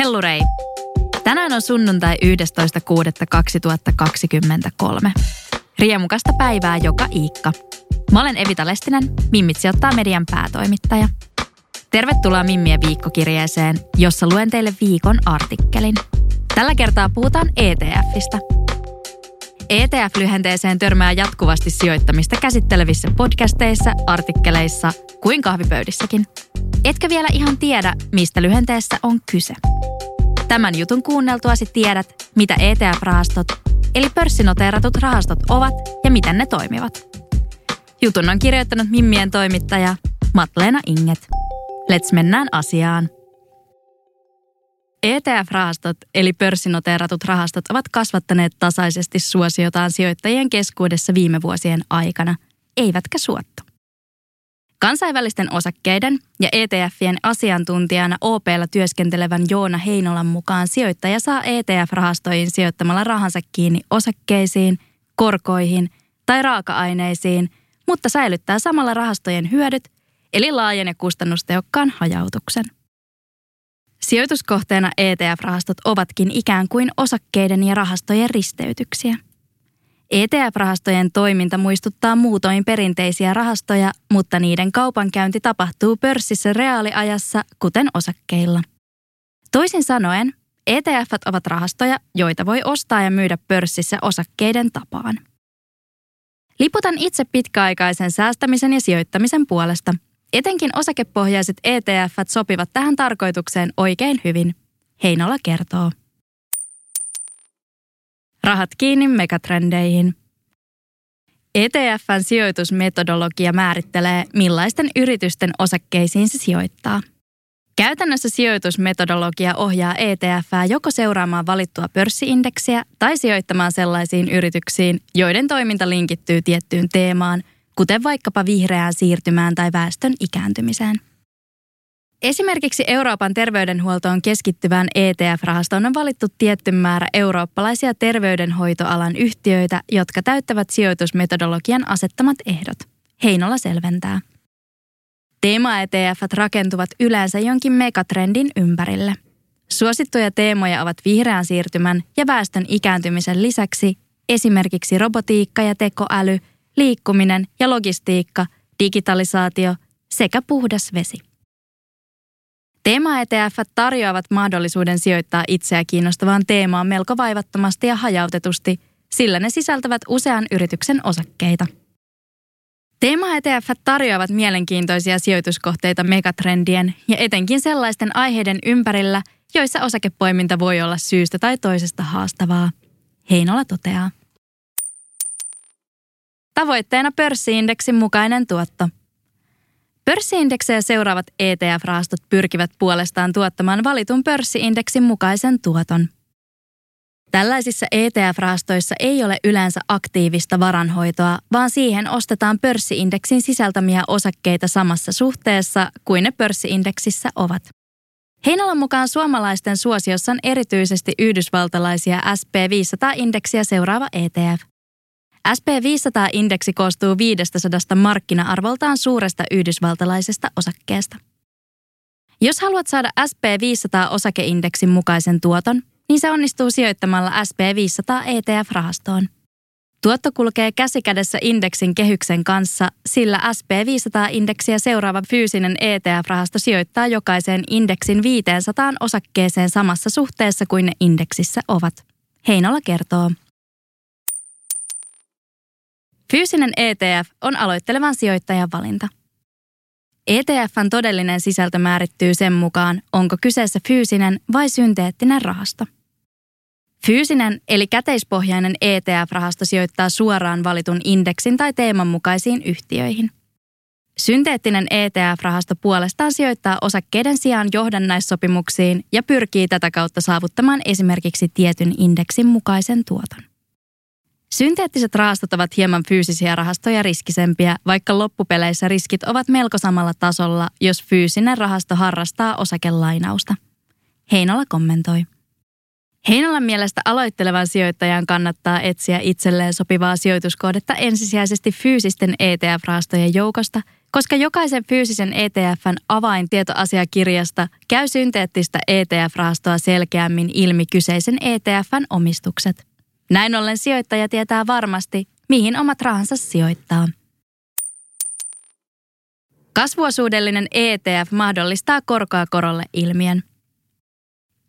Hellurei! Tänään on sunnuntai 11.6.2023. Riemukasta päivää joka Iikka. Mä olen Evita Lestinen, Mimmit sijoittaa median päätoimittaja. Tervetuloa Mimmien viikkokirjeeseen, jossa luen teille viikon artikkelin. Tällä kertaa puhutaan ETFistä. ETF-lyhenteeseen törmää jatkuvasti sijoittamista käsittelevissä podcasteissa, artikkeleissa kuin kahvipöydissäkin. Etkä vielä ihan tiedä, mistä lyhenteessä on kyse. Tämän jutun kuunneltuasi tiedät, mitä ETF-rahastot, eli pörssinoteeratut rahastot ovat ja miten ne toimivat. Jutun on kirjoittanut Mimmien toimittaja Matleena Inget. Let's mennään asiaan. ETF-rahastot eli pörssinoteeratut rahastot ovat kasvattaneet tasaisesti suosiotaan sijoittajien keskuudessa viime vuosien aikana, eivätkä suottu. Kansainvälisten osakkeiden ja ETFien asiantuntijana OPlla työskentelevän Joona Heinolan mukaan sijoittaja saa ETF-rahastoihin sijoittamalla rahansa kiinni osakkeisiin, korkoihin tai raaka-aineisiin, mutta säilyttää samalla rahastojen hyödyt, eli laajan ja kustannustehokkaan hajautuksen. Sijoituskohteena ETF-rahastot ovatkin ikään kuin osakkeiden ja rahastojen risteytyksiä – ETF-rahastojen toiminta muistuttaa muutoin perinteisiä rahastoja, mutta niiden kaupankäynti tapahtuu pörssissä reaaliajassa, kuten osakkeilla. Toisin sanoen, ETF ovat rahastoja, joita voi ostaa ja myydä pörssissä osakkeiden tapaan. Liputan itse pitkäaikaisen säästämisen ja sijoittamisen puolesta. Etenkin osakepohjaiset ETF sopivat tähän tarkoitukseen oikein hyvin. Heinola kertoo. Rahat kiinni megatrendeihin. ETFn sijoitusmetodologia määrittelee, millaisten yritysten osakkeisiin se sijoittaa. Käytännössä sijoitusmetodologia ohjaa ETFää joko seuraamaan valittua pörssiindeksiä tai sijoittamaan sellaisiin yrityksiin, joiden toiminta linkittyy tiettyyn teemaan, kuten vaikkapa vihreään siirtymään tai väestön ikääntymiseen. Esimerkiksi Euroopan terveydenhuoltoon keskittyvään ETF-rahastoon on valittu tietty määrä eurooppalaisia terveydenhoitoalan yhtiöitä, jotka täyttävät sijoitusmetodologian asettamat ehdot. Heinola selventää. Teema-ETF rakentuvat yleensä jonkin megatrendin ympärille. Suosittuja teemoja ovat vihreän siirtymän ja väestön ikääntymisen lisäksi esimerkiksi robotiikka ja tekoäly, liikkuminen ja logistiikka, digitalisaatio sekä puhdas vesi. Teema-ETF tarjoavat mahdollisuuden sijoittaa itseä kiinnostavaan teemaan melko vaivattomasti ja hajautetusti, sillä ne sisältävät usean yrityksen osakkeita. Teema-ETF tarjoavat mielenkiintoisia sijoituskohteita megatrendien ja etenkin sellaisten aiheiden ympärillä, joissa osakepoiminta voi olla syystä tai toisesta haastavaa. Heinola toteaa. Tavoitteena pörssiindeksin mukainen tuotto – Pörssiindeksejä seuraavat ETF-rahastot pyrkivät puolestaan tuottamaan valitun pörssiindeksin mukaisen tuoton. Tällaisissa ETF-rahastoissa ei ole yleensä aktiivista varanhoitoa, vaan siihen ostetaan pörssiindeksin sisältämiä osakkeita samassa suhteessa kuin ne pörssiindeksissä ovat. Heinolan mukaan suomalaisten suosiossa on erityisesti yhdysvaltalaisia SP500-indeksiä seuraava ETF. SP500-indeksi koostuu 500 markkina-arvoltaan suuresta yhdysvaltalaisesta osakkeesta. Jos haluat saada SP500-osakeindeksin mukaisen tuoton, niin se onnistuu sijoittamalla SP500 ETF-rahastoon. Tuotto kulkee käsikädessä indeksin kehyksen kanssa, sillä SP500-indeksiä seuraava fyysinen ETF-rahasto sijoittaa jokaiseen indeksin 500 osakkeeseen samassa suhteessa kuin ne indeksissä ovat. Heinola kertoo. Fyysinen ETF on aloittelevan sijoittajan valinta. ETFn todellinen sisältö määrittyy sen mukaan, onko kyseessä fyysinen vai synteettinen rahasto. Fyysinen eli käteispohjainen ETF-rahasto sijoittaa suoraan valitun indeksin tai teeman mukaisiin yhtiöihin. Synteettinen ETF-rahasto puolestaan sijoittaa osakkeiden sijaan johdannaissopimuksiin ja pyrkii tätä kautta saavuttamaan esimerkiksi tietyn indeksin mukaisen tuoton. Synteettiset rahastot ovat hieman fyysisiä rahastoja riskisempiä, vaikka loppupeleissä riskit ovat melko samalla tasolla, jos fyysinen rahasto harrastaa osakelainausta. Heinola kommentoi. Heinolan mielestä aloittelevan sijoittajan kannattaa etsiä itselleen sopivaa sijoituskohdetta ensisijaisesti fyysisten ETF-rahastojen joukosta, koska jokaisen fyysisen ETFn avaintietoasiakirjasta käy synteettistä ETF-rahastoa selkeämmin ilmi kyseisen ETFn omistukset. Näin ollen sijoittaja tietää varmasti, mihin omat rahansa sijoittaa. Kasvuosuudellinen ETF mahdollistaa korkoa korolle ilmiön.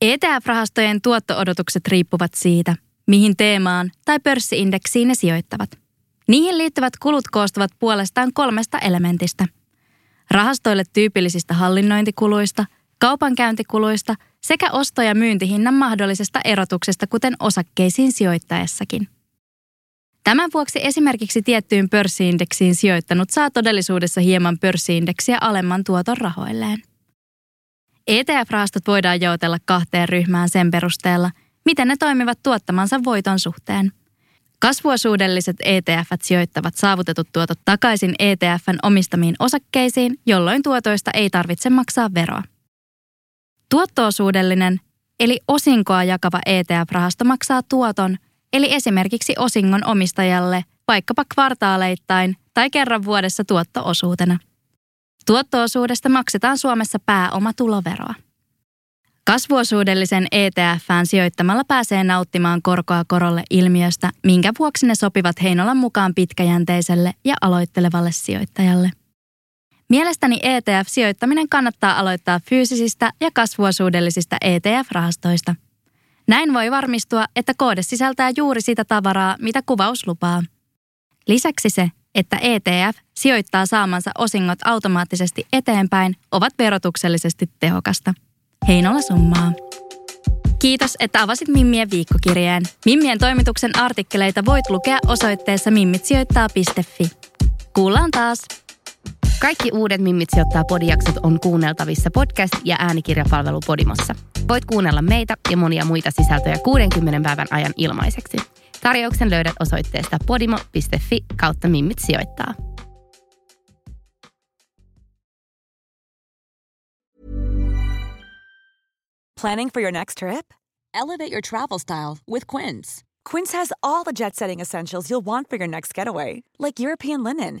ETF-rahastojen tuotto-odotukset riippuvat siitä, mihin teemaan tai pörssiindeksiin ne sijoittavat. Niihin liittyvät kulut koostuvat puolestaan kolmesta elementistä. Rahastoille tyypillisistä hallinnointikuluista, kaupankäyntikuluista sekä osto- ja myyntihinnan mahdollisesta erotuksesta, kuten osakkeisiin sijoittaessakin. Tämän vuoksi esimerkiksi tiettyyn pörssiindeksiin sijoittanut saa todellisuudessa hieman pörssiindeksiä alemman tuoton rahoilleen. ETF-rahastot voidaan jaotella kahteen ryhmään sen perusteella, miten ne toimivat tuottamansa voiton suhteen. Kasvuosuudelliset ETF sijoittavat saavutetut tuotot takaisin ETFn omistamiin osakkeisiin, jolloin tuotoista ei tarvitse maksaa veroa. Tuottoosuudellinen, eli osinkoa jakava ETF-rahasto maksaa tuoton, eli esimerkiksi osingon omistajalle vaikkapa kvartaaleittain tai kerran vuodessa tuottoosuutena. Tuottoosuudesta maksetaan Suomessa pääomatuloveroa. Kasvuosuudellisen ETFään sijoittamalla pääsee nauttimaan korkoa korolle ilmiöstä, minkä vuoksi ne sopivat Heinolan mukaan pitkäjänteiselle ja aloittelevalle sijoittajalle. Mielestäni ETF-sijoittaminen kannattaa aloittaa fyysisistä ja kasvuosuudellisista ETF-rahastoista. Näin voi varmistua, että koode sisältää juuri sitä tavaraa, mitä kuvaus lupaa. Lisäksi se, että ETF sijoittaa saamansa osingot automaattisesti eteenpäin, ovat verotuksellisesti tehokasta. Heinola summaa. Kiitos, että avasit Mimmien viikkokirjeen. Mimmien toimituksen artikkeleita voit lukea osoitteessa mimmitsijoittaa.fi. Kuullaan taas! Kaikki uudet Mimmit sijoittaa podijaksot on kuunneltavissa podcast- ja äänikirjapalvelu Podimossa. Voit kuunnella meitä ja monia muita sisältöjä 60 päivän ajan ilmaiseksi. Tarjouksen löydät osoitteesta podimo.fi kautta Mimmit sijoittaa. Planning for your next trip? Elevate your travel style with Quince. Quince has all the jet-setting essentials you'll want for your next getaway, like European linen,